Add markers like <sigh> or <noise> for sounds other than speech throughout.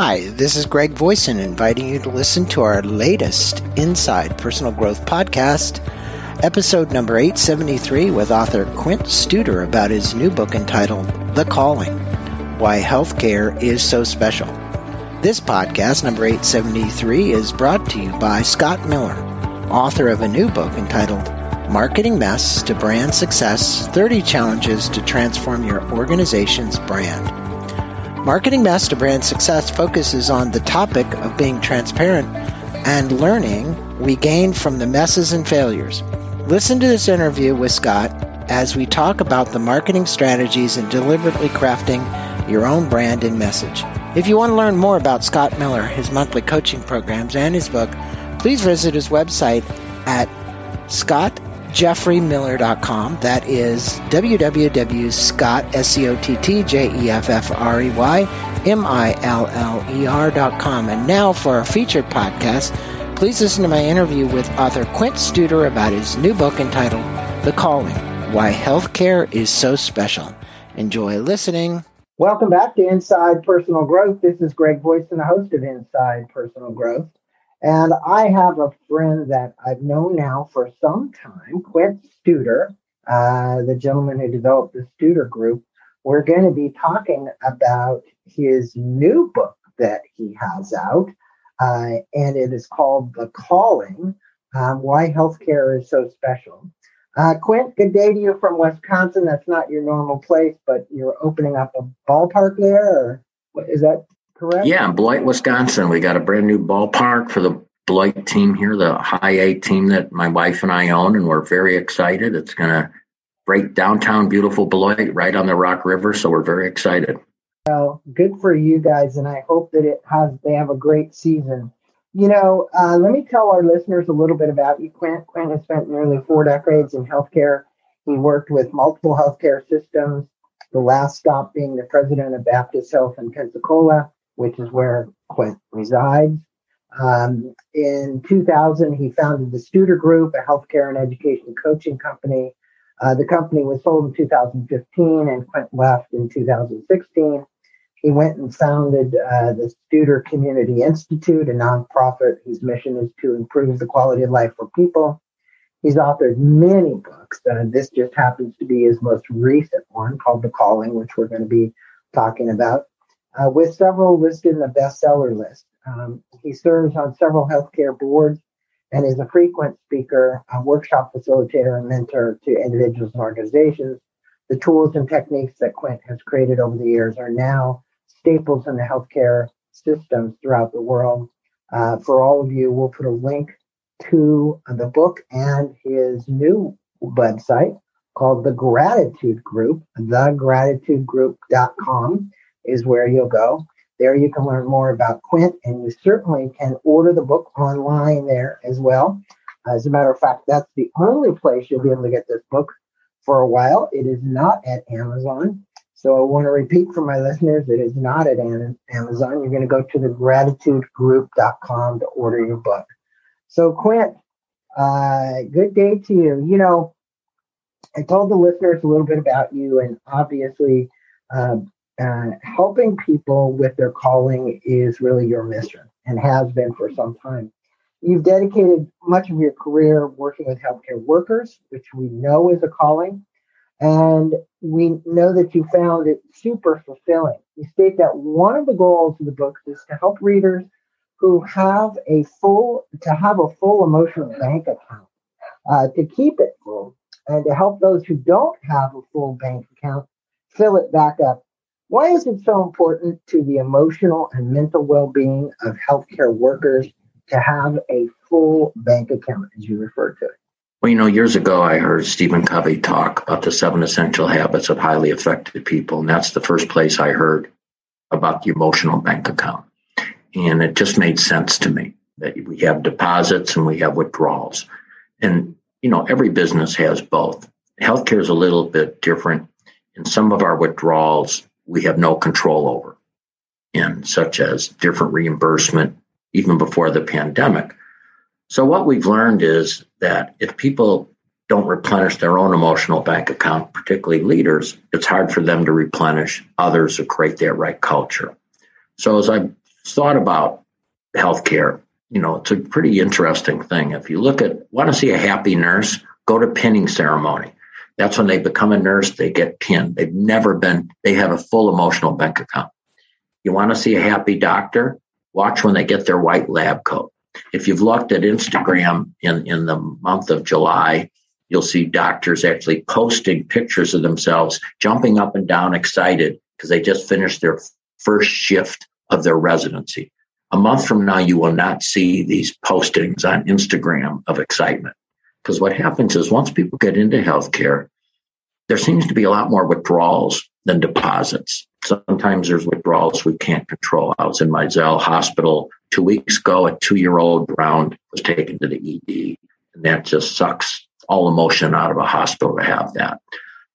Hi, this is Greg Voisin inviting you to listen to our latest Inside Personal Growth podcast, episode number 873, with author Quint Studer about his new book entitled The Calling Why Healthcare is So Special. This podcast, number 873, is brought to you by Scott Miller, author of a new book entitled Marketing Mess to Brand Success 30 Challenges to Transform Your Organization's Brand. Marketing to Brand Success focuses on the topic of being transparent and learning we gain from the messes and failures. Listen to this interview with Scott as we talk about the marketing strategies and deliberately crafting your own brand and message. If you want to learn more about Scott Miller, his monthly coaching programs, and his book, please visit his website at Scott jeffreymiller.com. That is www.scott, S-C-O-T-T-J-E-F-F-R-E-Y, M-I-L-L-E-R.com. And now for our featured podcast, please listen to my interview with author Quint Studer about his new book entitled The Calling, Why Healthcare is So Special. Enjoy listening. Welcome back to Inside Personal Growth. This is Greg Voisin, the host of Inside Personal Growth. And I have a friend that I've known now for some time, Quint Studer, uh, the gentleman who developed the Studer Group. We're going to be talking about his new book that he has out, uh, and it is called The Calling um, Why Healthcare is So Special. Uh, Quint, good day to you from Wisconsin. That's not your normal place, but you're opening up a ballpark there, or is that correct? Yeah, in Beloit, Wisconsin. We got a brand new ballpark for the Beloit team here, the high A team that my wife and I own, and we're very excited. It's going to break downtown beautiful Beloit right on the Rock River, so we're very excited. Well, good for you guys, and I hope that it has they have a great season. You know, uh, let me tell our listeners a little bit about you. Quint, Quint has spent nearly four decades in healthcare. He worked with multiple healthcare systems, the last stop being the president of Baptist Health in Pensacola which is where Quint resides. Um, in 2000, he founded the Studer Group, a healthcare and education coaching company. Uh, the company was sold in 2015, and Quint left in 2016. He went and founded uh, the Studer Community Institute, a nonprofit whose mission is to improve the quality of life for people. He's authored many books. Uh, this just happens to be his most recent one called The Calling, which we're going to be talking about uh, with several listed in the bestseller list. Um, he serves on several healthcare boards and is a frequent speaker, a workshop facilitator, and mentor to individuals and organizations. The tools and techniques that Quint has created over the years are now staples in the healthcare systems throughout the world. Uh, for all of you, we'll put a link to the book and his new website called The Gratitude Group, thegratitudegroup.com is where you'll go. There you can learn more about Quint, and you certainly can order the book online there as well. As a matter of fact, that's the only place you'll be able to get this book for a while. It is not at Amazon. So I want to repeat for my listeners, it is not at Amazon. You're going to go to the gratitudegroup.com to order your book. So Quint, uh, good day to you. You know, I told the listeners a little bit about you, and obviously, uh, uh, helping people with their calling is really your mission and has been for some time. You've dedicated much of your career working with healthcare workers, which we know is a calling, and we know that you found it super fulfilling. You state that one of the goals of the book is to help readers who have a full to have a full emotional bank account, uh, to keep it full, and to help those who don't have a full bank account fill it back up why is it so important to the emotional and mental well being of healthcare workers to have a full bank account, as you refer to it? Well, you know, years ago, I heard Stephen Covey talk about the seven essential habits of highly effective people. And that's the first place I heard about the emotional bank account. And it just made sense to me that we have deposits and we have withdrawals. And, you know, every business has both. Healthcare is a little bit different. In some of our withdrawals, we have no control over, and such as different reimbursement even before the pandemic. So what we've learned is that if people don't replenish their own emotional bank account, particularly leaders, it's hard for them to replenish others or create that right culture. So as I thought about healthcare, you know, it's a pretty interesting thing. If you look at, want to see a happy nurse, go to pinning ceremony. That's when they become a nurse, they get pinned. They've never been, they have a full emotional bank account. You want to see a happy doctor? Watch when they get their white lab coat. If you've looked at Instagram in, in the month of July, you'll see doctors actually posting pictures of themselves jumping up and down excited because they just finished their first shift of their residency. A month from now, you will not see these postings on Instagram of excitement. Because what happens is once people get into healthcare, there seems to be a lot more withdrawals than deposits. Sometimes there's withdrawals we can't control. I was in my Zell hospital two weeks ago. A two year old round was taken to the ED, and that just sucks all emotion out of a hospital to have that.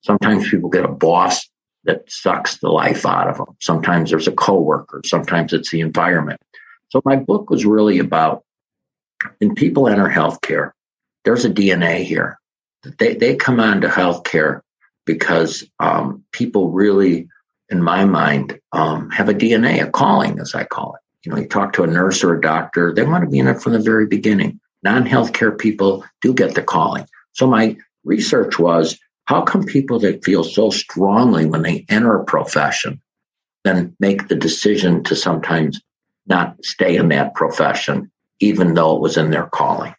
Sometimes people get a boss that sucks the life out of them. Sometimes there's a coworker. Sometimes it's the environment. So my book was really about when people enter healthcare, there's a DNA here. They, they come on to healthcare because um, people really, in my mind, um, have a DNA, a calling, as I call it. You know, you talk to a nurse or a doctor, they want to be in it from the very beginning. Non healthcare people do get the calling. So my research was how come people that feel so strongly when they enter a profession then make the decision to sometimes not stay in that profession, even though it was in their calling?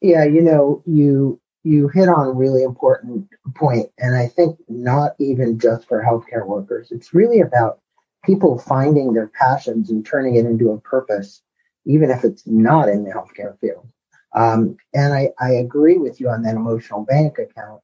Yeah, you know, you you hit on a really important point, and I think not even just for healthcare workers. It's really about people finding their passions and turning it into a purpose, even if it's not in the healthcare field. Um, and I, I agree with you on that emotional bank account.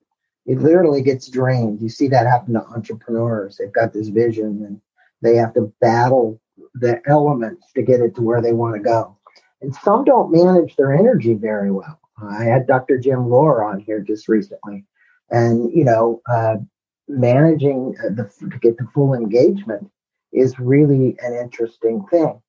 It literally gets drained. You see that happen to entrepreneurs. They've got this vision and they have to battle the elements to get it to where they want to go. And some don't manage their energy very well. I had Dr. Jim Loehr on here just recently, and you know, uh, managing the to get the full engagement is really an interesting thing.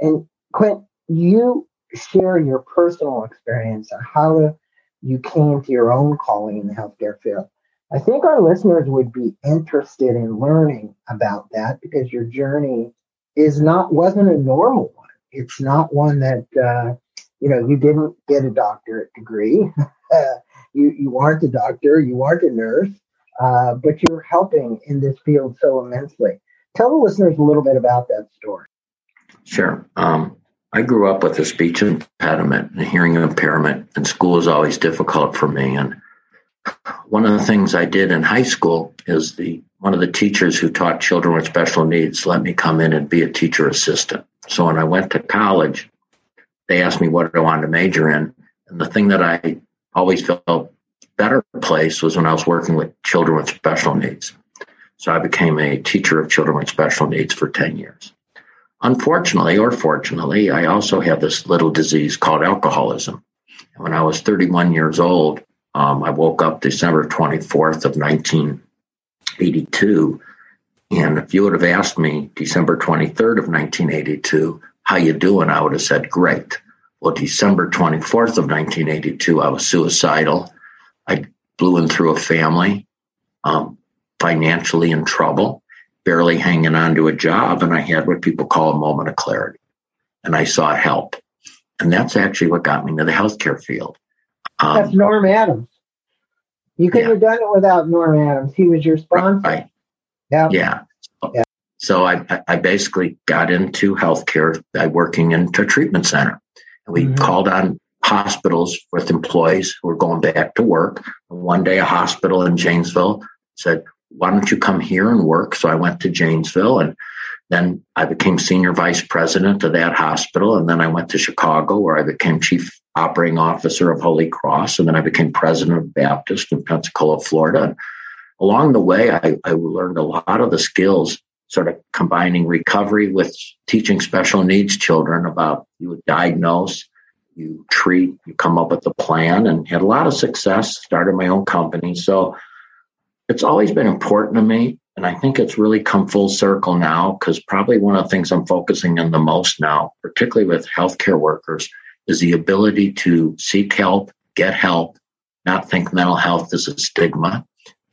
And Quint, you share your personal experience on how you came to your own calling in the healthcare field. I think our listeners would be interested in learning about that because your journey is not wasn't a normal one. It's not one that uh, you know you didn't get a doctorate degree. <laughs> you you aren't a doctor. You aren't a nurse, uh, but you're helping in this field so immensely. Tell the listeners a little bit about that story. Sure. Um, I grew up with a speech impediment and hearing impairment, and school was always difficult for me. And one of the things I did in high school is the one of the teachers who taught children with special needs let me come in and be a teacher assistant. So when I went to college, they asked me what I wanted to major in, and the thing that I always felt better place was when I was working with children with special needs. So I became a teacher of children with special needs for 10 years. Unfortunately, or fortunately, I also have this little disease called alcoholism. And when I was 31 years old, um, I woke up December 24th of 1982. And if you would have asked me December 23rd of 1982, how you doing? I would have said, great. Well, December 24th of 1982, I was suicidal. I blew in through a family, um, financially in trouble barely hanging on to a job, and I had what people call a moment of clarity. And I sought help. And that's actually what got me into the healthcare field. Um, that's Norm Adams. You couldn't yeah. have done it without Norm Adams. He was your sponsor. Right. Yeah. Yeah. So, yeah. so I, I basically got into healthcare by working into a treatment center. We mm-hmm. called on hospitals with employees who were going back to work. And one day, a hospital in Janesville said, why don't you come here and work? So I went to Janesville and then I became senior vice president of that hospital. And then I went to Chicago where I became chief operating officer of Holy Cross. And then I became president of Baptist in Pensacola, Florida. And along the way, I, I learned a lot of the skills, sort of combining recovery with teaching special needs children about you diagnose, you treat, you come up with a plan, and had a lot of success. Started my own company. So it's always been important to me. And I think it's really come full circle now because probably one of the things I'm focusing on the most now, particularly with healthcare workers, is the ability to seek help, get help, not think mental health is a stigma.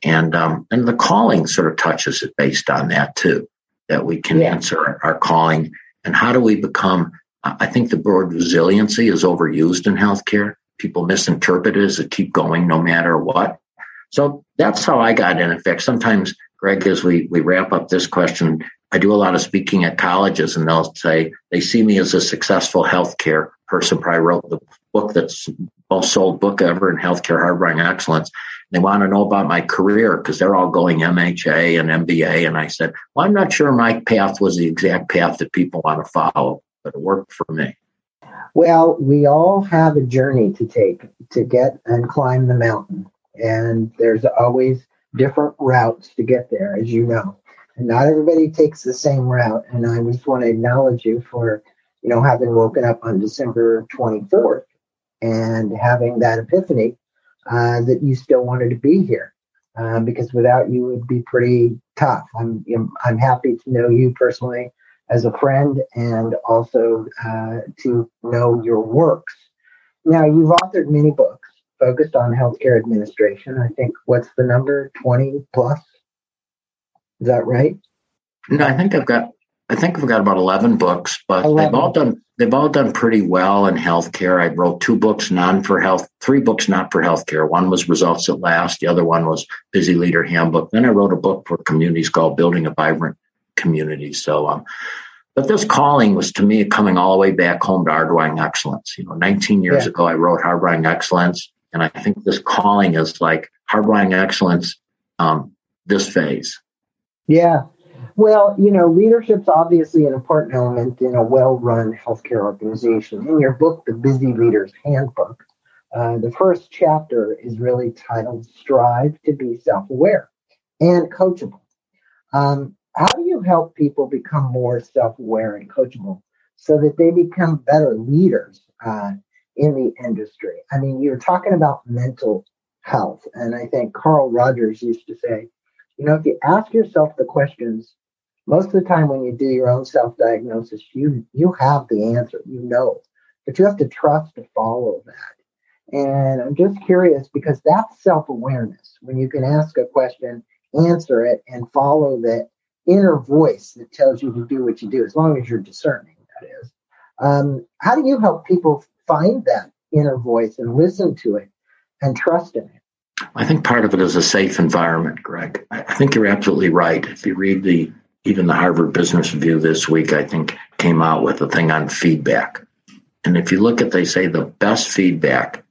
And um, and the calling sort of touches it based on that too, that we can yeah. answer our calling And how do we become, I think the word resiliency is overused in healthcare. People misinterpret it as to keep going no matter what. So that's how I got in. In fact, sometimes, Greg, as we, we wrap up this question, I do a lot of speaking at colleges and they'll say they see me as a successful healthcare person. Probably wrote the book that's most sold book ever in healthcare hardwiring excellence. They want to know about my career because they're all going MHA and MBA. And I said, well, I'm not sure my path was the exact path that people want to follow, but it worked for me. Well, we all have a journey to take to get and climb the mountain. And there's always different routes to get there, as you know. And not everybody takes the same route. And I just want to acknowledge you for, you know, having woken up on December 24th and having that epiphany uh, that you still wanted to be here. Um, because without you, it would be pretty tough. I'm I'm happy to know you personally as a friend and also uh, to know your works. Now, you've authored many books focused on healthcare administration. I think what's the number? Twenty plus. Is that right? No, I think I've got I think we've got about eleven books, but 11. they've all done they've all done pretty well in healthcare. I wrote two books non for health, three books not for healthcare. One was Results at Last. The other one was Busy Leader Handbook. Then I wrote a book for communities called Building a Vibrant Community. So, um, but this calling was to me coming all the way back home to hardwiring excellence. You know, 19 years yeah. ago, I wrote hardwiring excellence, and I think this calling is like hardwiring excellence. Um, this phase. Yeah, well, you know, leadership's obviously an important element in a well-run healthcare organization. In your book, The Busy Leader's Handbook, uh, the first chapter is really titled "Strive to be Self-Aware and Coachable." Um, how do you help people become more self-aware and coachable so that they become better leaders uh, in the industry? I mean, you're talking about mental health, and I think Carl Rogers used to say, you know, if you ask yourself the questions most of the time when you do your own self-diagnosis you you have the answer you know but you have to trust to follow that and i'm just curious because that's self-awareness when you can ask a question answer it and follow that inner voice that tells you to do what you do as long as you're discerning that is um, how do you help people find that inner voice and listen to it and trust in it I think part of it is a safe environment, Greg. I think you're absolutely right. If you read the even the Harvard Business Review this week, I think, came out with a thing on feedback. And if you look at, they say the best feedback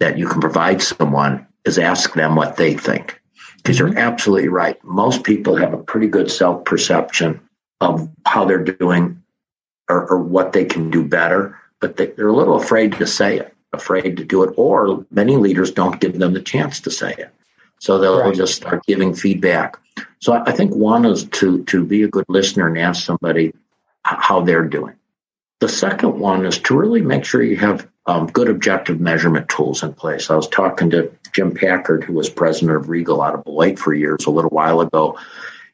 that you can provide someone is ask them what they think. Because you're mm-hmm. absolutely right. Most people have a pretty good self perception of how they're doing or, or, what they can do better, but they, they're a little afraid to say it, afraid to do it, or many leaders don't give them the chance to say it. So they'll right. just start giving feedback. So I think one is to to be a good listener and ask somebody how they're doing. The second one is to really make sure you have um, good objective measurement tools in place. I was talking to Jim Packard, who was president of Regal out of Beloit for years a little while ago,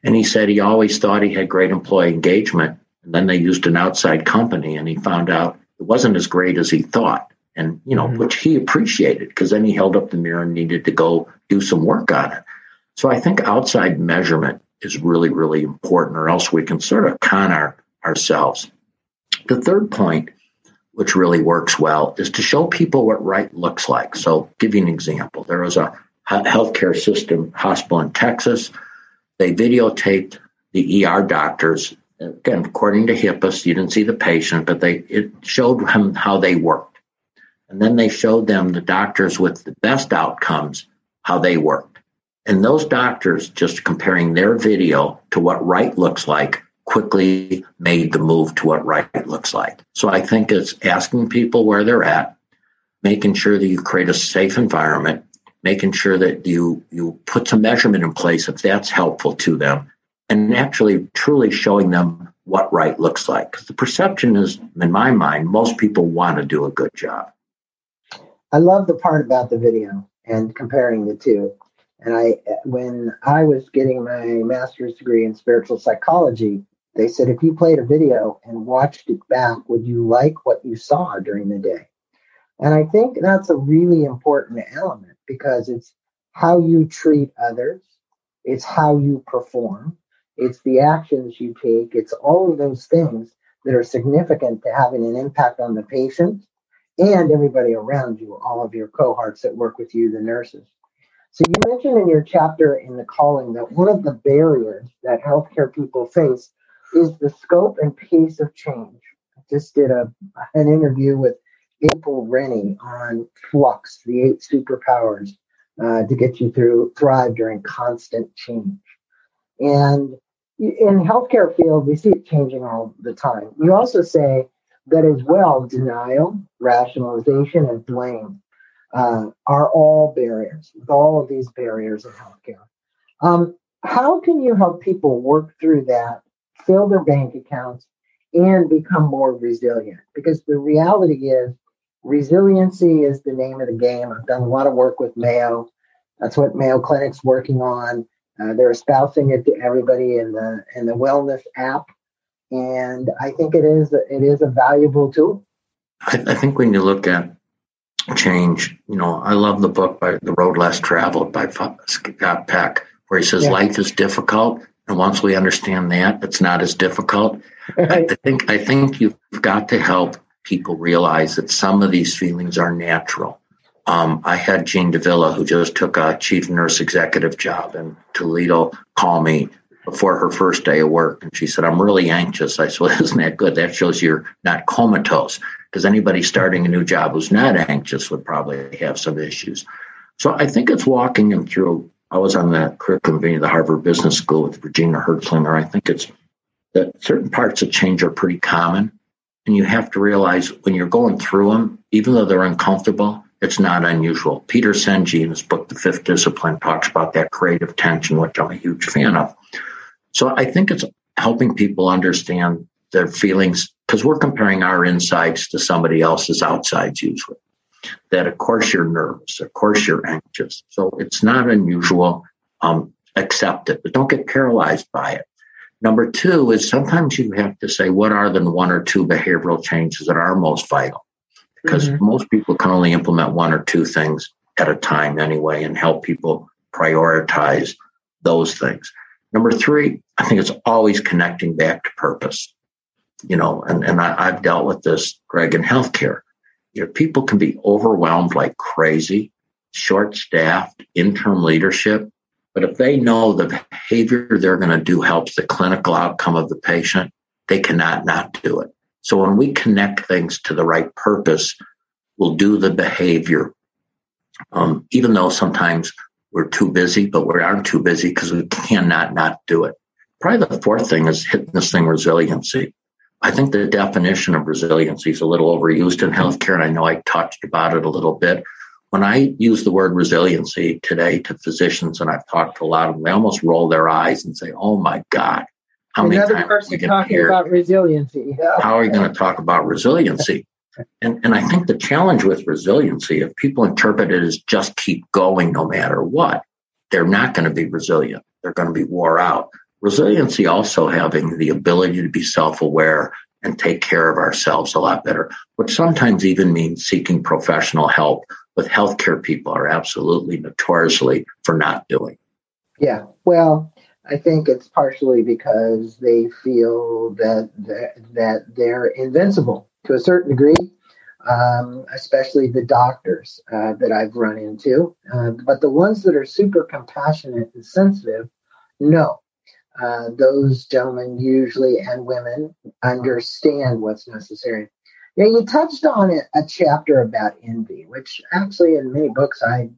and he said he always thought he had great employee engagement, and then they used an outside company, and he found out it wasn't as great as he thought, and you know, mm-hmm. which he appreciated because then he held up the mirror and needed to go do some work on it. So I think outside measurement is really, really important, or else we can sort of con our, ourselves. The third point, which really works well, is to show people what right looks like. So, give you an example. There was a healthcare system hospital in Texas. They videotaped the ER doctors. Again, according to HIPAA, you didn't see the patient, but they it showed them how they worked. And then they showed them the doctors with the best outcomes, how they worked. And those doctors, just comparing their video to what right looks like, quickly made the move to what right looks like. So I think it's asking people where they're at, making sure that you create a safe environment, making sure that you you put some measurement in place if that's helpful to them, and actually truly showing them what right looks like. Because the perception is, in my mind, most people want to do a good job. I love the part about the video and comparing the two. And I, when I was getting my master's degree in spiritual psychology, they said if you played a video and watched it back, would you like what you saw during the day? And I think that's a really important element because it's how you treat others, it's how you perform, it's the actions you take, it's all of those things that are significant to having an impact on the patient and everybody around you, all of your cohorts that work with you, the nurses. So you mentioned in your chapter in the calling that one of the barriers that healthcare people face is the scope and pace of change. I just did a an interview with April Rinne on Flux, the eight superpowers uh, to get you through thrive during constant change. And in healthcare field, we see it changing all the time. You also say that as well, denial, rationalization, and blame uh, are all barriers, with all of these barriers in healthcare. Um, how can you help people work through that, fill their bank accounts, and become more resilient? Because the reality is, resiliency is the name of the game. I've done a lot of work with Mayo. That's what Mayo Clinic's working on. Uh, they're espousing it to everybody in the in the wellness app, and I think it is it is a valuable tool. I, I think when you look at change, you know, I love the book by The Road Less Traveled by Scott Peck, where he says yeah. life is difficult, and once we understand that, it's not as difficult. I <laughs> think I think you've got to help people realize that some of these feelings are natural um, I had Jean Davila, who just took a chief nurse executive job in Toledo, call me before her first day of work. And she said, I'm really anxious. I said, well, <laughs> isn't that good? That shows you're not comatose because anybody starting a new job who's not anxious would probably have some issues. So I think it's walking them through. I was on that curriculum of the Harvard Business School with Virginia Herzlinger. I think it's that certain parts of change are pretty common. And you have to realize when you're going through them, even though they're uncomfortable, it's not unusual. Peter Senge in his book, The Fifth Discipline, talks about that creative tension, which I'm a huge fan of. So I think it's helping people understand their feelings because we're comparing our insides to somebody else's outsides usually. That of course you're nervous, of course you're anxious. So it's not unusual. Um, accept it, but don't get paralyzed by it. Number two is sometimes you have to say, what are the one or two behavioral changes that are most vital? because mm-hmm. most people can only implement one or two things at a time anyway and help people prioritize those things. Number three, I think it's always connecting back to purpose. You know, and, and I, have dealt with this, Greg, in healthcare. You know, people can be overwhelmed like crazy, short staffed, interim leadership. But if they know the behavior they're going to do helps the clinical outcome of the patient, they cannot not do it. So when we connect things to the right purpose, we'll do the behavior. Um, even though sometimes we're too busy, but we aren't too busy because we cannot not do it. Probably the fourth thing is hitting this thing resiliency. I think the definition of resiliency is a little overused in healthcare, and I know I touched about it a little bit. When I use the word resiliency today to physicians, and I've talked to a lot of them, they almost roll their eyes and say, "Oh my God, how Another many times person talking hear, about resiliency. Yeah. How are you going to talk about resiliency? And, and I think the challenge with resiliency, if people interpret it as just keep going no matter what, they're not going to be resilient. They're going to be wore out. Resiliency also having the ability to be self aware and take care of ourselves a lot better, which sometimes even means seeking professional help with healthcare people are absolutely notoriously for not doing. Yeah. Well, I think it's partially because they feel that that, that they're invincible to a certain degree, um, especially the doctors uh, that I've run into. Uh, but the ones that are super compassionate and sensitive, no. Uh, those gentlemen usually and women understand what's necessary. Now, you touched on a chapter about envy, which actually in many books I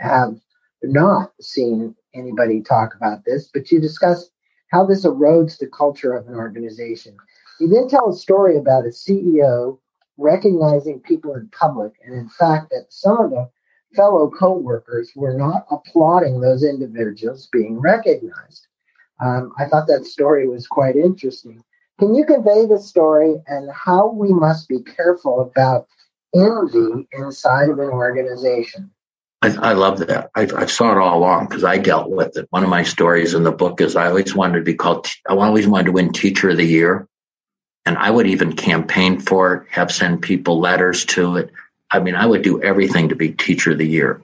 have not seen anybody talk about this, but you discuss how this erodes the culture of an organization. You then tell a story about a CEO recognizing people in public, and in fact, that some of the fellow co-workers were not applauding those individuals being recognized. Um, I thought that story was quite interesting. Can you convey the story and how we must be careful about envy inside of an organization? I, I love that. I, I, saw it all along because I dealt with it. One of my stories in the book is I always wanted to be called, I always wanted to win Teacher of the Year. And I would even campaign for it, have send people letters to it. I mean, I would do everything to be Teacher of the Year.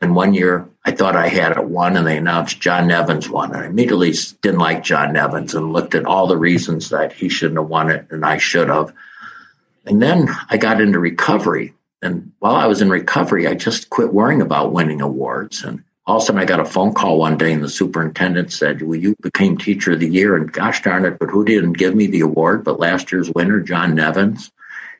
And one year I thought I had it won and they announced John Nevins won. And I immediately didn't like John Nevins and looked at all the reasons that he shouldn't have won it and I should have. And then I got into recovery. And while I was in recovery, I just quit worrying about winning awards. And all of a sudden I got a phone call one day and the superintendent said, Well, you became teacher of the year. And gosh darn it, but who didn't give me the award? But last year's winner, John Nevins.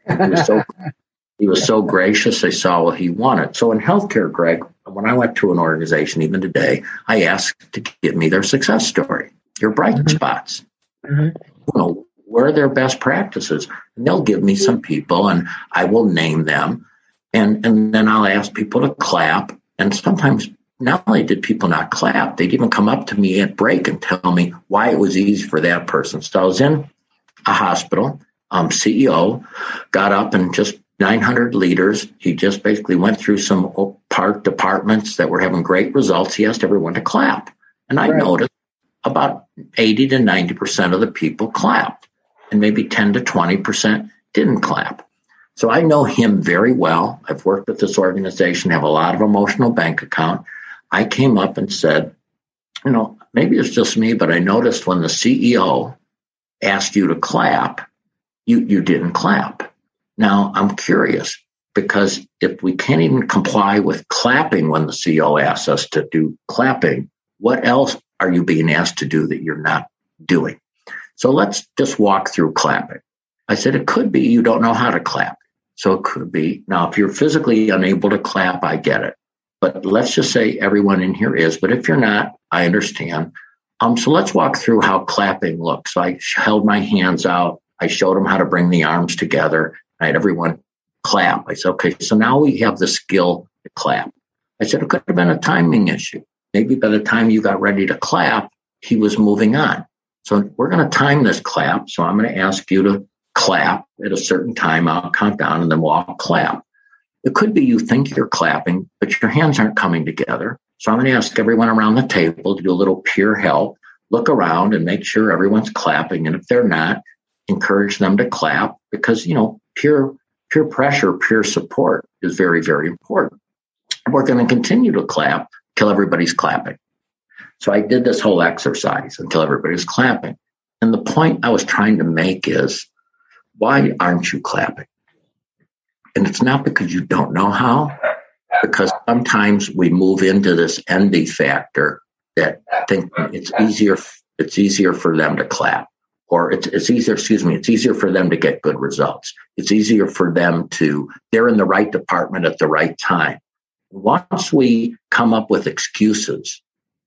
He was so <laughs> he was so gracious. They saw well he wanted. So in healthcare, Greg, when I went to an organization, even today, I asked to give me their success story, your bright mm-hmm. spots. Mm-hmm. You know, where are their best practices? And they'll give me some people and I will name them. And, and then I'll ask people to clap. And sometimes not only did people not clap, they'd even come up to me at break and tell me why it was easy for that person. So I was in a hospital, um, CEO got up and just 900 leaders. He just basically went through some part departments that were having great results. He asked everyone to clap. And I right. noticed about 80 to 90% of the people clapped, and maybe 10 to 20% didn't clap. So I know him very well. I've worked with this organization, have a lot of emotional bank account. I came up and said, you know, maybe it's just me, but I noticed when the CEO asked you to clap, you, you didn't clap. Now, I'm curious because if we can't even comply with clapping when the CEO asks us to do clapping, what else are you being asked to do that you're not doing? So let's just walk through clapping. I said it could be you don't know how to clap. So it could be. Now, if you're physically unable to clap, I get it. But let's just say everyone in here is. But if you're not, I understand. Um, so let's walk through how clapping looks. I held my hands out. I showed them how to bring the arms together. I had everyone clap. I said, okay, so now we have the skill to clap. I said, it could have been a timing issue. Maybe by the time you got ready to clap, he was moving on. So we're going to time this clap. So I'm going to ask you to clap at a certain time. I'll count down and then we'll all clap. It could be you think you're clapping, but your hands aren't coming together. So I'm going to ask everyone around the table to do a little peer help, look around and make sure everyone's clapping. And if they're not, encourage them to clap because, you know, peer, peer pressure, peer support is very, very important. We're going to continue to clap till everybody's clapping. So I did this whole exercise until everybody's clapping. And the point I was trying to make is why aren't you clapping? And it's not because you don't know how, because sometimes we move into this envy factor that think it's easier it's easier for them to clap or it's, it's easier, excuse me, it's easier for them to get good results. It's easier for them to, they're in the right department at the right time. Once we come up with excuses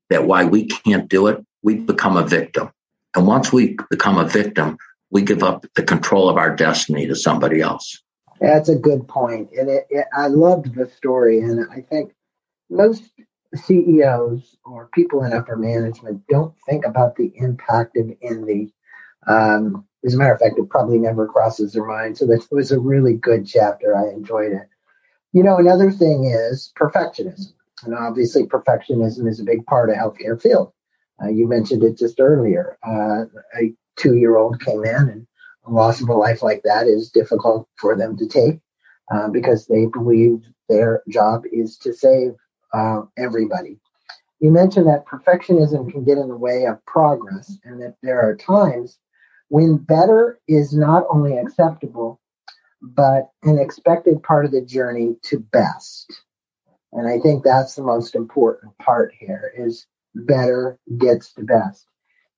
that why we can't do it, we become a victim. And once we become a victim, we give up the control of our destiny to somebody else. That's a good point. And it, it, I loved the story. And I think most CEOs or people in upper management don't think about the impact of envy um, as a matter of fact, it probably never crosses their mind. So that was a really good chapter. I enjoyed it. You know, another thing is perfectionism. And obviously, perfectionism is a big part of healthcare field. Uh, you mentioned it just earlier. Uh, a two-year-old came in, and loss of a life like that is difficult for them to take uh, because they believe their job is to save uh, everybody. You mentioned that perfectionism can get in the way of progress, and that there are times when better is not only acceptable, but an expected part of the journey to best. And I think that's the most important part here is better gets to best.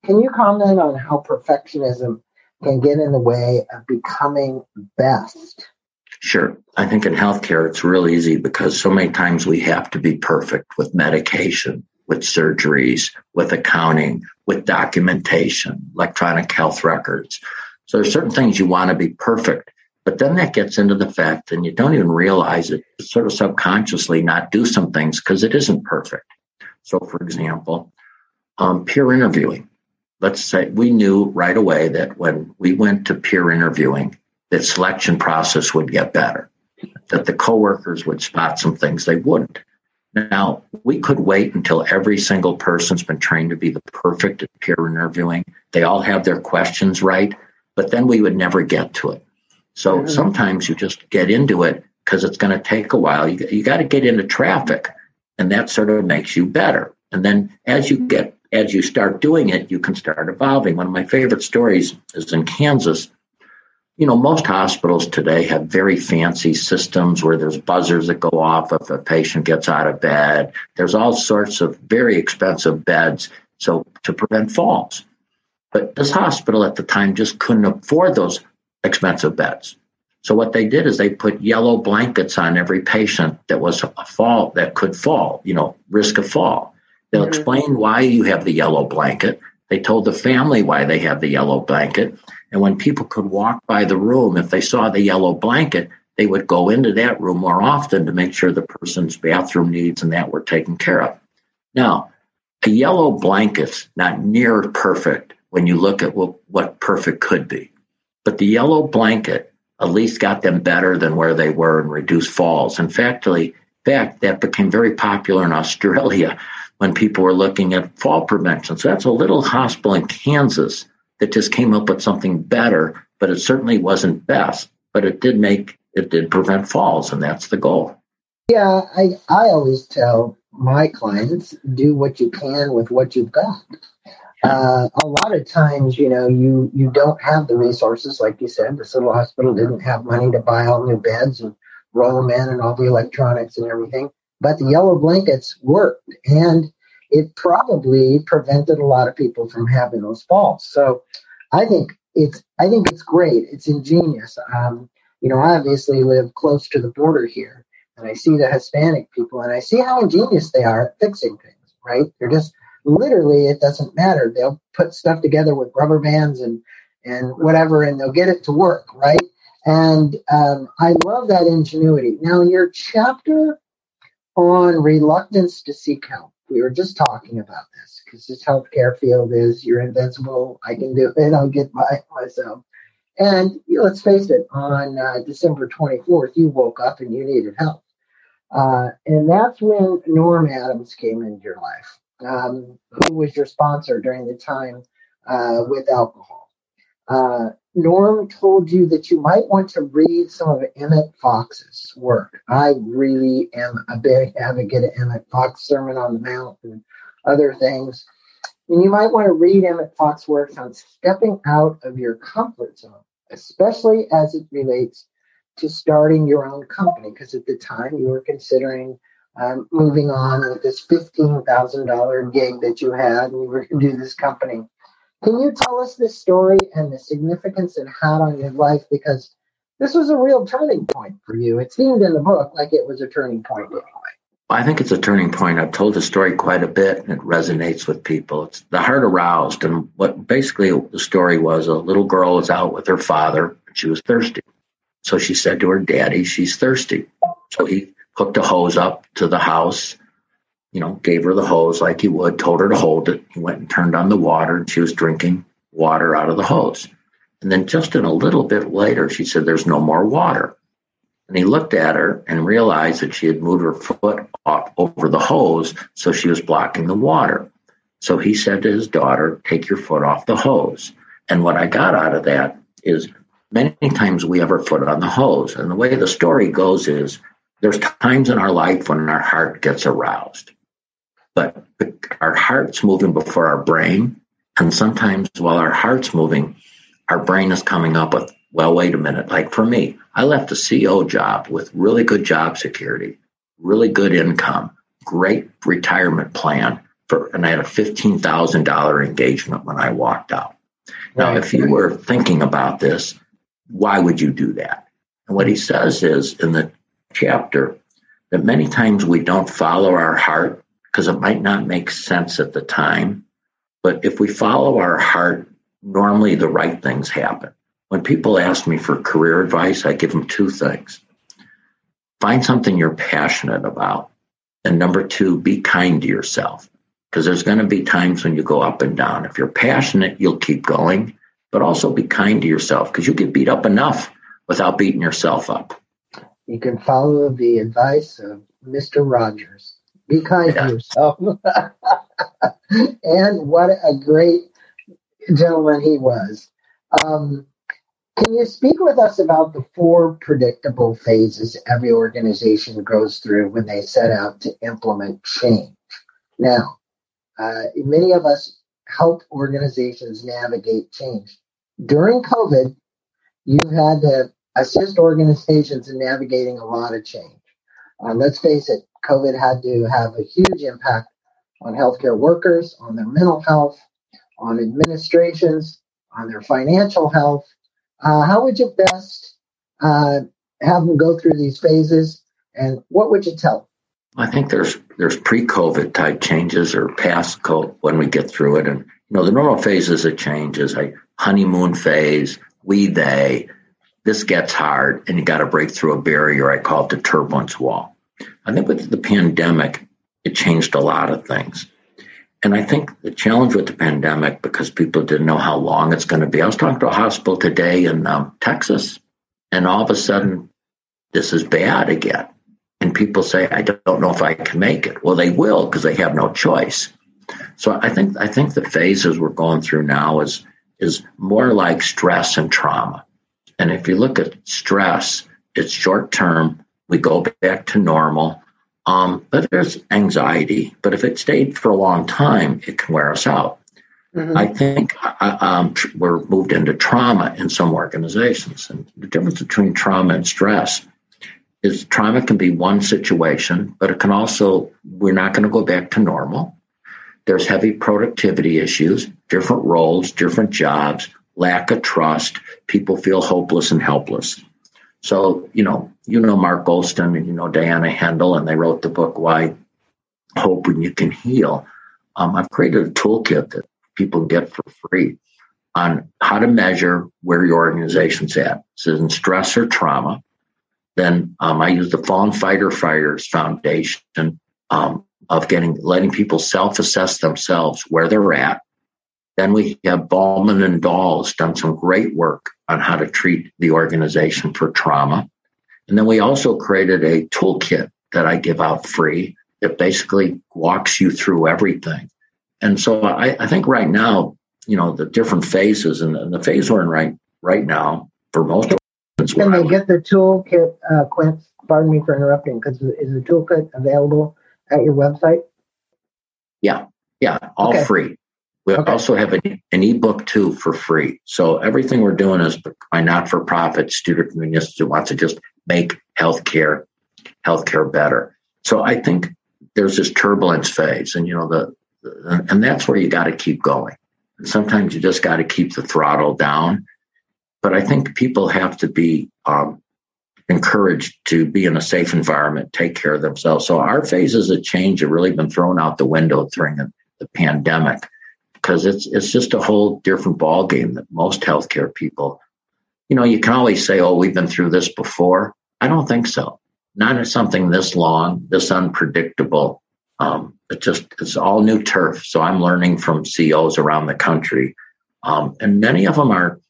Can you comment on how perfectionism can get in the way of becoming best? Sure. I think in healthcare, it's real easy because so many times we have to be perfect with medication with surgeries, with accounting, with documentation, electronic health records. So there's certain things you want to be perfect, but then that gets into the fact and you don't even realize it, sort of subconsciously not do some things because it isn't perfect. So for example, um, peer interviewing. Let's say we knew right away that when we went to peer interviewing, that selection process would get better, that the coworkers would spot some things they wouldn't. Now, we could wait until every single person's been trained to be the perfect at peer interviewing. They all have their questions right, but then we would never get to it. So mm-hmm. sometimes you just get into it because it's going to take a while. You, you got to get into traffic. And that sort of makes you better. And then as you get as you start doing it, you can start evolving. One of my favorite stories is in Kansas. You know, most hospitals today have very fancy systems where there's buzzers that go off if a patient gets out of bed. There's all sorts of very expensive beds so to prevent falls. But this hospital at the time just couldn't afford those expensive beds. So what they did is they put yellow blankets on every patient that was a fall that could fall, you know, risk of fall. They'll mm-hmm. explain why you have the yellow blanket. They told the family why they have the yellow blanket. And when people could walk by the room, if they saw the yellow blanket, they would go into that room more often to make sure the person's bathroom needs and that were taken care of. Now, a yellow blanket's not near perfect when you look at what, what perfect could be. But the yellow blanket at least got them better than where they were and reduced falls. In fact, in fact, that became very popular in Australia when people were looking at fall prevention. So that's a little hospital in Kansas that just came up with something better, but it certainly wasn't best. But it did make it did prevent falls, and that's the goal. Yeah, I I always tell my clients do what you can with what you've got. Uh, a lot of times, you know, you you don't have the resources, like you said. This little hospital didn't have money to buy all new beds and roll them in and all the electronics and everything. But the yellow blankets worked, and it probably prevented a lot of people from having those falls. So I think it's I think it's great. It's ingenious. Um, you know, I obviously live close to the border here, and I see the Hispanic people, and I see how ingenious they are at fixing things. Right? They're just literally it doesn't matter. They'll put stuff together with rubber bands and and whatever, and they'll get it to work. Right? And um, I love that ingenuity. Now, your chapter on reluctance to seek help. We were just talking about this because this healthcare field is you're invincible. I can do it. I'll get by <laughs> myself. And you know, let's face it, on uh, December 24th, you woke up and you needed help. Uh, and that's when Norm Adams came into your life, um, who was your sponsor during the time uh, with alcohol. Norm told you that you might want to read some of Emmett Fox's work. I really am a big advocate of Emmett Fox, Sermon on the Mount, and other things. And you might want to read Emmett Fox's works on stepping out of your comfort zone, especially as it relates to starting your own company, because at the time you were considering um, moving on with this $15,000 gig that you had, and you were going to do this company. Can you tell us this story and the significance it had on your life? Because this was a real turning point for you. It seemed in the book like it was a turning point anyway. I think it's a turning point. I've told the story quite a bit and it resonates with people. It's the heart aroused. And what basically the story was a little girl was out with her father and she was thirsty. So she said to her daddy, she's thirsty. So he hooked a hose up to the house you know, gave her the hose like he would, told her to hold it. He went and turned on the water and she was drinking water out of the hose. And then just in a little bit later, she said, There's no more water. And he looked at her and realized that she had moved her foot off over the hose, so she was blocking the water. So he said to his daughter, Take your foot off the hose. And what I got out of that is many times we have our foot on the hose. And the way the story goes is there's times in our life when our heart gets aroused but our heart's moving before our brain. And sometimes while our heart's moving, our brain is coming up with, well, wait a minute. Like for me, I left a CEO job with really good job security, really good income, great retirement plan for, and I had a $15,000 engagement when I walked out. Now, if you were thinking about this, why would you do that? And what he says is in the chapter that many times we don't follow our heart because it might not make sense at the time. But if we follow our heart, normally the right things happen. When people ask me for career advice, I give them two things find something you're passionate about. And number two, be kind to yourself because there's going to be times when you go up and down. If you're passionate, you'll keep going, but also be kind to yourself because you get beat up enough without beating yourself up. You can follow the advice of Mr. Rogers. Be kind yeah. to yourself. <laughs> and what a great gentleman he was. Um, Can you speak with us about the four predictable phases every organization goes through when they set out to implement change? Now, uh, many of us help organizations navigate change. During COVID, you had to assist organizations in navigating a lot of change. Uh, let's face it, COVID had to have a huge impact on healthcare workers, on their mental health, on administrations, on their financial health. Uh, how would you best uh, have them go through these phases, and what would you tell? Them? I think there's there's pre-COVID type changes or past COVID when we get through it, and you know the normal phases of change is a honeymoon phase, we they. This gets hard, and you got to break through a barrier. I call it the turbulence wall. I think with the pandemic, it changed a lot of things. And I think the challenge with the pandemic, because people didn't know how long it's going to be. I was talking to a hospital today in um, Texas, and all of a sudden, this is bad again. And people say, I don't know if I can make it. Well, they will because they have no choice. So I think I think the phases we're going through now is is more like stress and trauma. And if you look at stress, it's short term. We go back to normal. Um, but there's anxiety. But if it stayed for a long time, it can wear us out. Mm-hmm. I think uh, um, we're moved into trauma in some organizations. And the difference between trauma and stress is trauma can be one situation, but it can also, we're not going to go back to normal. There's heavy productivity issues, different roles, different jobs, lack of trust. People feel hopeless and helpless. So, you know, you know Mark Goulston and you know Diana Hendel, and they wrote the book Why Cope When You Can Heal. Um, I've created a toolkit that people get for free on how to measure where your organization's at. So in stress or trauma. Then um, I use the Fallen Fighter Fighters Foundation um, of getting letting people self-assess themselves where they're at. Then we have Bolman and Deal's done some great work on how to treat the organization for trauma. And then we also created a toolkit that I give out free that basically walks you through everything. And so I, I think right now, you know, the different phases and the, and the phase we're in right right now for most of Can they get the toolkit, uh, Quint? Pardon me for interrupting, because is the toolkit available at your website? Yeah, yeah, all okay. free. We okay. also have an, an ebook too for free. So everything we're doing is by not-for-profit student communities who wants to just make healthcare healthcare better. So I think there's this turbulence phase, and you know the, the and that's where you got to keep going. And sometimes you just got to keep the throttle down. But I think people have to be um, encouraged to be in a safe environment, take care of themselves. So our phases of change have really been thrown out the window during the, the pandemic because it's it's just a whole different ball game that most healthcare people. You know, you can always say, "Oh, we've been through this before." I don't think so. Not in something this long, this unpredictable. Um, it just it's all new turf. So I'm learning from CEOs around the country, um, and many of them are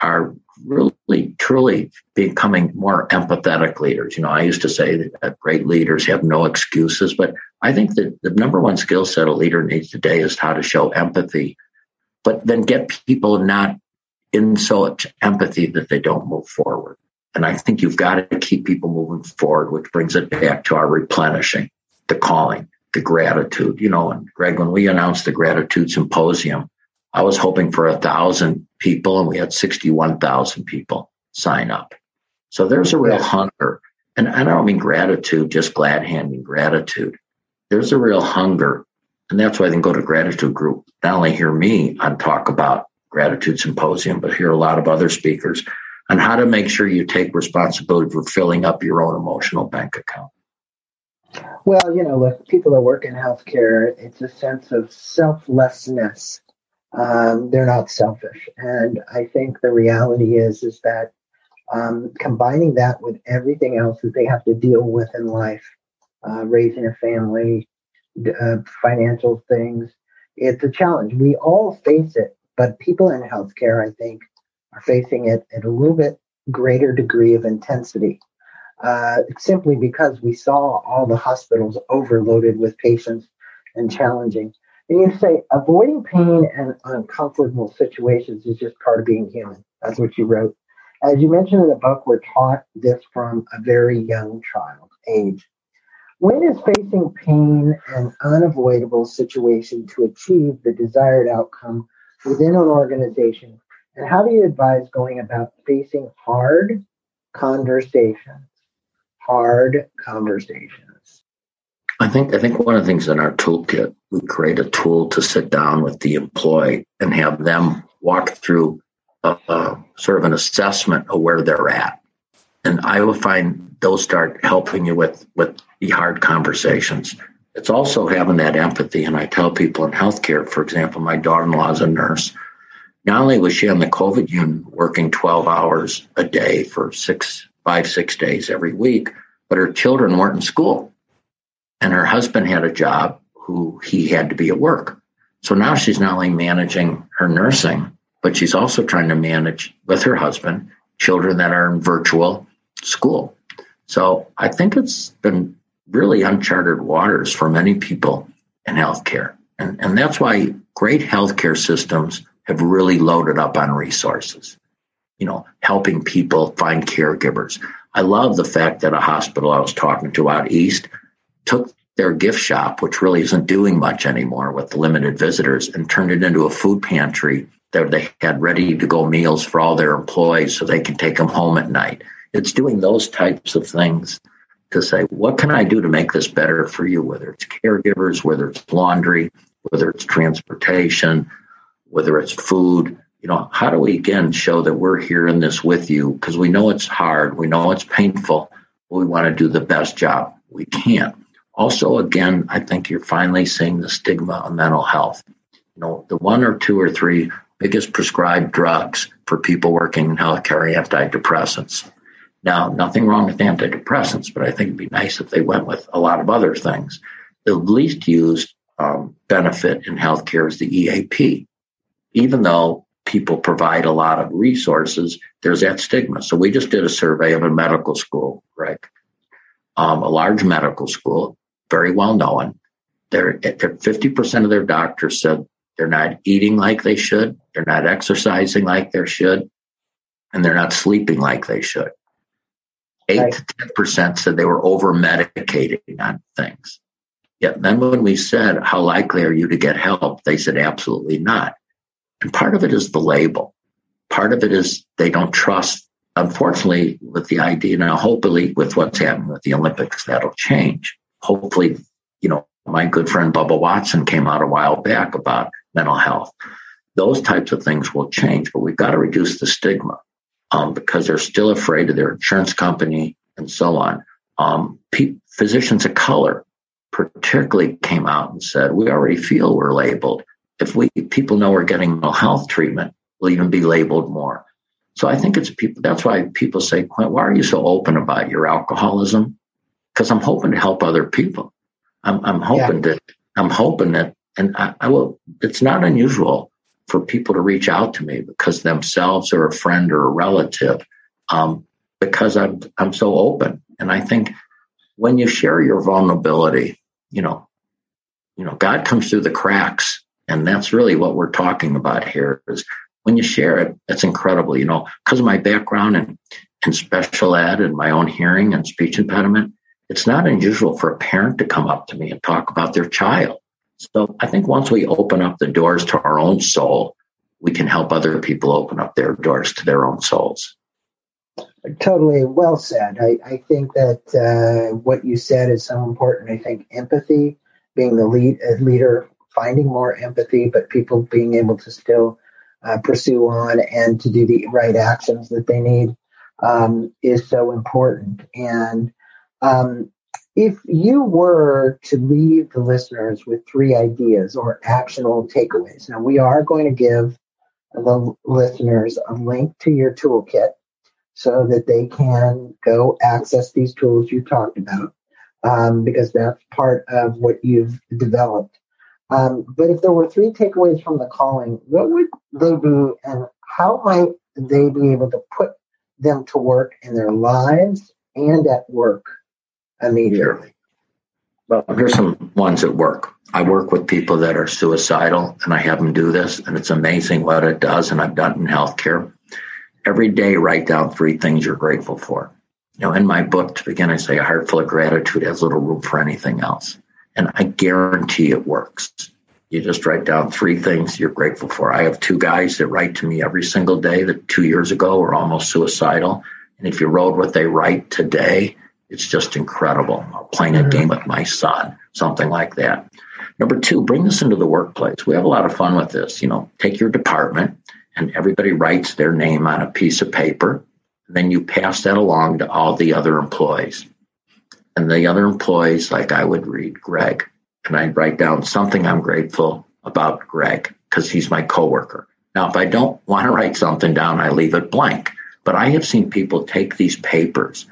are really truly becoming more empathetic leaders. You know, I used to say that great leaders have no excuses, but I think that the number one skill set a leader needs today is how to show empathy, but then get people not in so empathy that they don't move forward. And I think you've got to keep people moving forward, which brings it back to our replenishing, the calling, the gratitude. You know, and Greg, when we announced the gratitude symposium, I was hoping for a thousand people and we had 61,000 people sign up. So there's a real hunger. And I don't mean gratitude, just glad handing gratitude. There's a real hunger. And that's why I can go to gratitude group, not only hear me on talk about gratitude symposium, but hear a lot of other speakers on how to make sure you take responsibility for filling up your own emotional bank account. Well, you know, look, people that work in healthcare, it's a sense of selflessness um, they're not selfish. And I think the reality is is that um, combining that with everything else that they have to deal with in life, uh, raising a family, uh, financial things, it's a challenge. We all face it, but people in healthcare, I think, are facing it at a little bit greater degree of intensity. Uh, simply because we saw all the hospitals overloaded with patients and challenging. And you say avoiding pain and uncomfortable situations is just part of being human. That's what you wrote. as you mentioned in the book, we're taught this from a very young child age. When is facing pain an unavoidable situation to achieve the desired outcome within an organization? And how do you advise going about facing hard conversations? Hard conversations. I think I think one of the things in our toolkit, we create a tool to sit down with the employee and have them walk through a, a sort of an assessment of where they're at. And I will find those start helping you with with the hard conversations. It's also having that empathy. And I tell people in healthcare, for example, my daughter-in-law is a nurse. Not only was she on the COVID unit working 12 hours a day for six, five, six days every week, but her children weren't in school. And her husband had a job who he had to be at work. So now she's not only managing her nursing, but she's also trying to manage with her husband children that are in virtual school. So I think it's been really uncharted waters for many people in healthcare. And, and that's why great healthcare systems have really loaded up on resources, you know, helping people find caregivers. I love the fact that a hospital I was talking to out east took their gift shop, which really isn't doing much anymore with the limited visitors, and turned it into a food pantry that they had ready to go meals for all their employees so they can take them home at night. It's doing those types of things to say, what can I do to make this better for you? Whether it's caregivers, whether it's laundry, whether it's transportation, whether it's food, you know, how do we again show that we're here in this with you? Because we know it's hard, we know it's painful, we want to do the best job we can. Also, again, I think you're finally seeing the stigma of mental health. You know, the one or two or three biggest prescribed drugs for people working in healthcare are antidepressants. Now, nothing wrong with antidepressants, but I think it'd be nice if they went with a lot of other things. The least used um, benefit in healthcare is the EAP. Even though people provide a lot of resources, there's that stigma. So we just did a survey of a medical school, right? Um, a large medical school, very well known. They're, 50% of their doctors said they're not eating like they should, they're not exercising like they should, and they're not sleeping like they should. Eight right. to ten percent said they were over medicating on things. Yet then when we said, How likely are you to get help? They said, Absolutely not. And part of it is the label. Part of it is they don't trust, unfortunately, with the idea now, hopefully, with what's happening with the Olympics, that'll change. Hopefully, you know, my good friend Bubba Watson came out a while back about mental health. Those types of things will change, but we've got to reduce the stigma um, because they're still afraid of their insurance company and so on. Um, pe- physicians of color particularly came out and said, we already feel we're labeled. If we people know we're getting mental health treatment, we'll even be labeled more. So I think it's people. That's why people say, Quint, why are you so open about your alcoholism? Because I'm hoping to help other people. I'm, I'm hoping yeah. that I'm hoping that, and I, I will. It's not unusual for people to reach out to me because themselves or a friend or a relative, um, because I'm I'm so open. And I think when you share your vulnerability, you know, you know, God comes through the cracks, and that's really what we're talking about here. Is when you share it, it's incredible. You know, because of my background and and special ed and my own hearing and speech impediment, it's not unusual for a parent to come up to me and talk about their child so I think once we open up the doors to our own soul, we can help other people open up their doors to their own souls. Totally well said. I, I think that uh, what you said is so important. I think empathy, being the lead leader, finding more empathy, but people being able to still uh, pursue on and to do the right actions that they need um, is so important. And um, if you were to leave the listeners with three ideas or actionable takeaways, now we are going to give the listeners a link to your toolkit so that they can go access these tools you talked about, um, because that's part of what you've developed. Um, but if there were three takeaways from the calling, what would they be, and how might they be able to put them to work in their lives and at work? Immediately? Well, here's some ones that work. I work with people that are suicidal and I have them do this, and it's amazing what it does. And I've done it in healthcare. every day write down three things you're grateful for. You know, in my book, to begin, I say a heart full of gratitude has little room for anything else. And I guarantee it works. You just write down three things you're grateful for. I have two guys that write to me every single day that two years ago were almost suicidal. And if you wrote what they write today, it's just incredible. Playing a mm-hmm. game with my son, something like that. Number two, bring this into the workplace. We have a lot of fun with this. You know, take your department and everybody writes their name on a piece of paper. And then you pass that along to all the other employees. And the other employees, like I would read Greg, and I'd write down something I'm grateful about Greg because he's my coworker. Now, if I don't want to write something down, I leave it blank. But I have seen people take these papers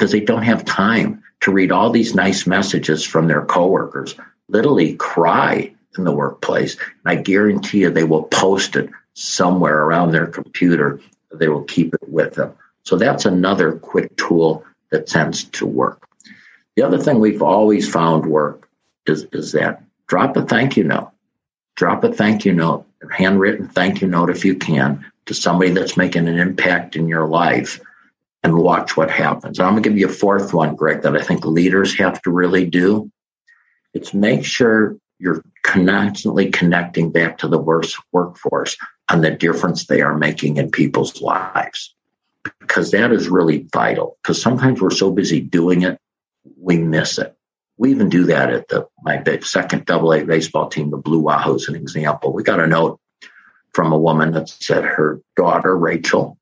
because they don't have time to read all these nice messages from their coworkers, literally cry in the workplace. And I guarantee you they will post it somewhere around their computer. They will keep it with them. So that's another quick tool that tends to work. The other thing we've always found work is, is that drop a thank you note. Drop a thank you note, handwritten thank you note if you can, to somebody that's making an impact in your life and watch what happens. I'm going to give you a fourth one, Greg, that I think leaders have to really do. It's make sure you're constantly connecting back to the worst workforce and the difference they are making in people's lives. Because that is really vital. Because sometimes we're so busy doing it, we miss it. We even do that at the my second double A baseball team, the Blue Wahoos, an example. We got a note from a woman that said her daughter, Rachel,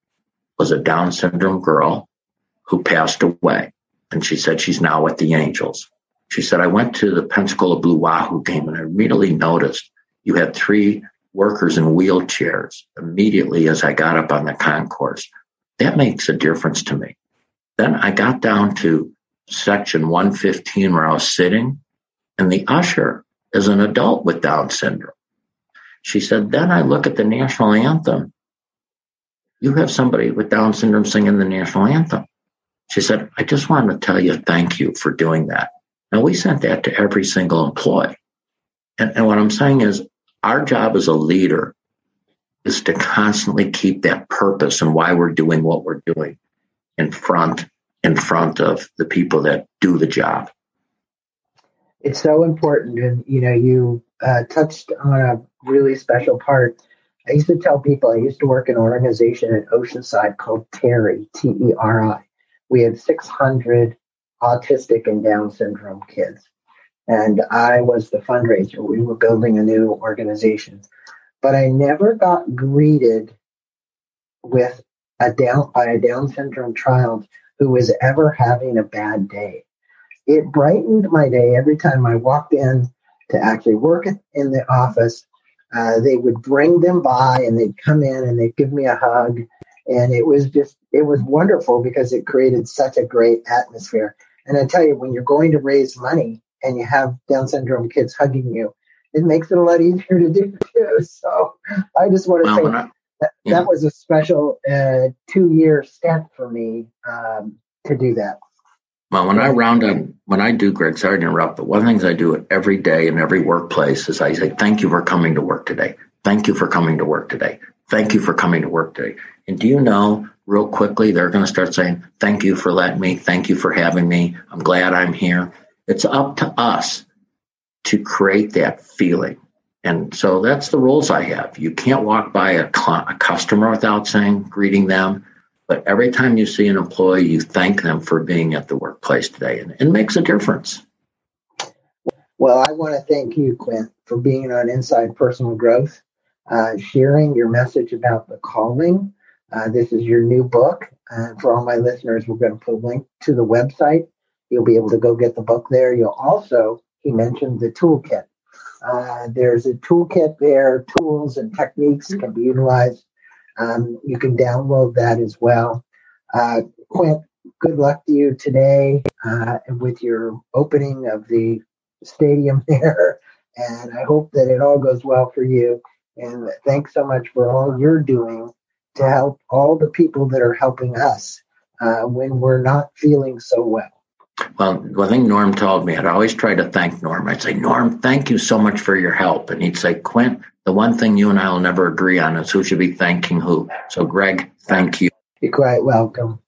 was a Down syndrome girl who passed away. And she said she's now with the Angels. She said, I went to the Pensacola Blue Wahoo game and I immediately noticed you had three workers in wheelchairs immediately as I got up on the concourse. That makes a difference to me. Then I got down to section 115 where I was sitting, and the usher is an adult with Down syndrome. She said, Then I look at the national anthem. You have somebody with Down syndrome singing the national anthem. She said, I just wanted to tell you thank you for doing that. Now, we sent that to every single employee. And, and what I'm saying is, our job as a leader is to constantly keep that purpose and why we're doing what we're doing in front in front of the people that do the job. It's so important, and you know, you uh, touched on a really special part. I used to tell people I used to work in an organization in Oceanside called Terry, T E R I. We had 600 autistic and Down syndrome kids, and I was the fundraiser. We were building a new organization, but I never got greeted with a down by a Down syndrome child who was ever having a bad day. It brightened my day every time I walked in to actually work in the office. Uh, they would bring them by and they'd come in and they'd give me a hug. And it was just, it was wonderful because it created such a great atmosphere. And I tell you, when you're going to raise money and you have Down syndrome kids hugging you, it makes it a lot easier to do <laughs> too. So I just want to well, say that, yeah. that was a special uh, two year stint for me um, to do that. Well, when I round on, when I do, Greg, sorry to interrupt, but one of the things I do every day in every workplace is I say, thank you for coming to work today. Thank you for coming to work today. Thank you for coming to work today. And do you know, real quickly, they're going to start saying, thank you for letting me. Thank you for having me. I'm glad I'm here. It's up to us to create that feeling. And so that's the rules I have. You can't walk by a, a customer without saying, greeting them. But every time you see an employee, you thank them for being at the workplace today. And it makes a difference. Well, I want to thank you, Quint, for being on Inside Personal Growth, uh, sharing your message about the calling. Uh, this is your new book. And for all my listeners, we're going to put a link to the website. You'll be able to go get the book there. You'll also, he mentioned the toolkit. Uh, there's a toolkit there, tools and techniques can be utilized. Um, you can download that as well. Uh, Quint, good luck to you today uh, with your opening of the stadium <laughs> there. And I hope that it all goes well for you. And thanks so much for all you're doing to help all the people that are helping us uh, when we're not feeling so well. Well, one thing Norm told me, I'd always try to thank Norm. I'd say, Norm, thank you so much for your help. And he'd say, Quint, the one thing you and I will never agree on is who should be thanking who. So, Greg, thank you. You're quite welcome.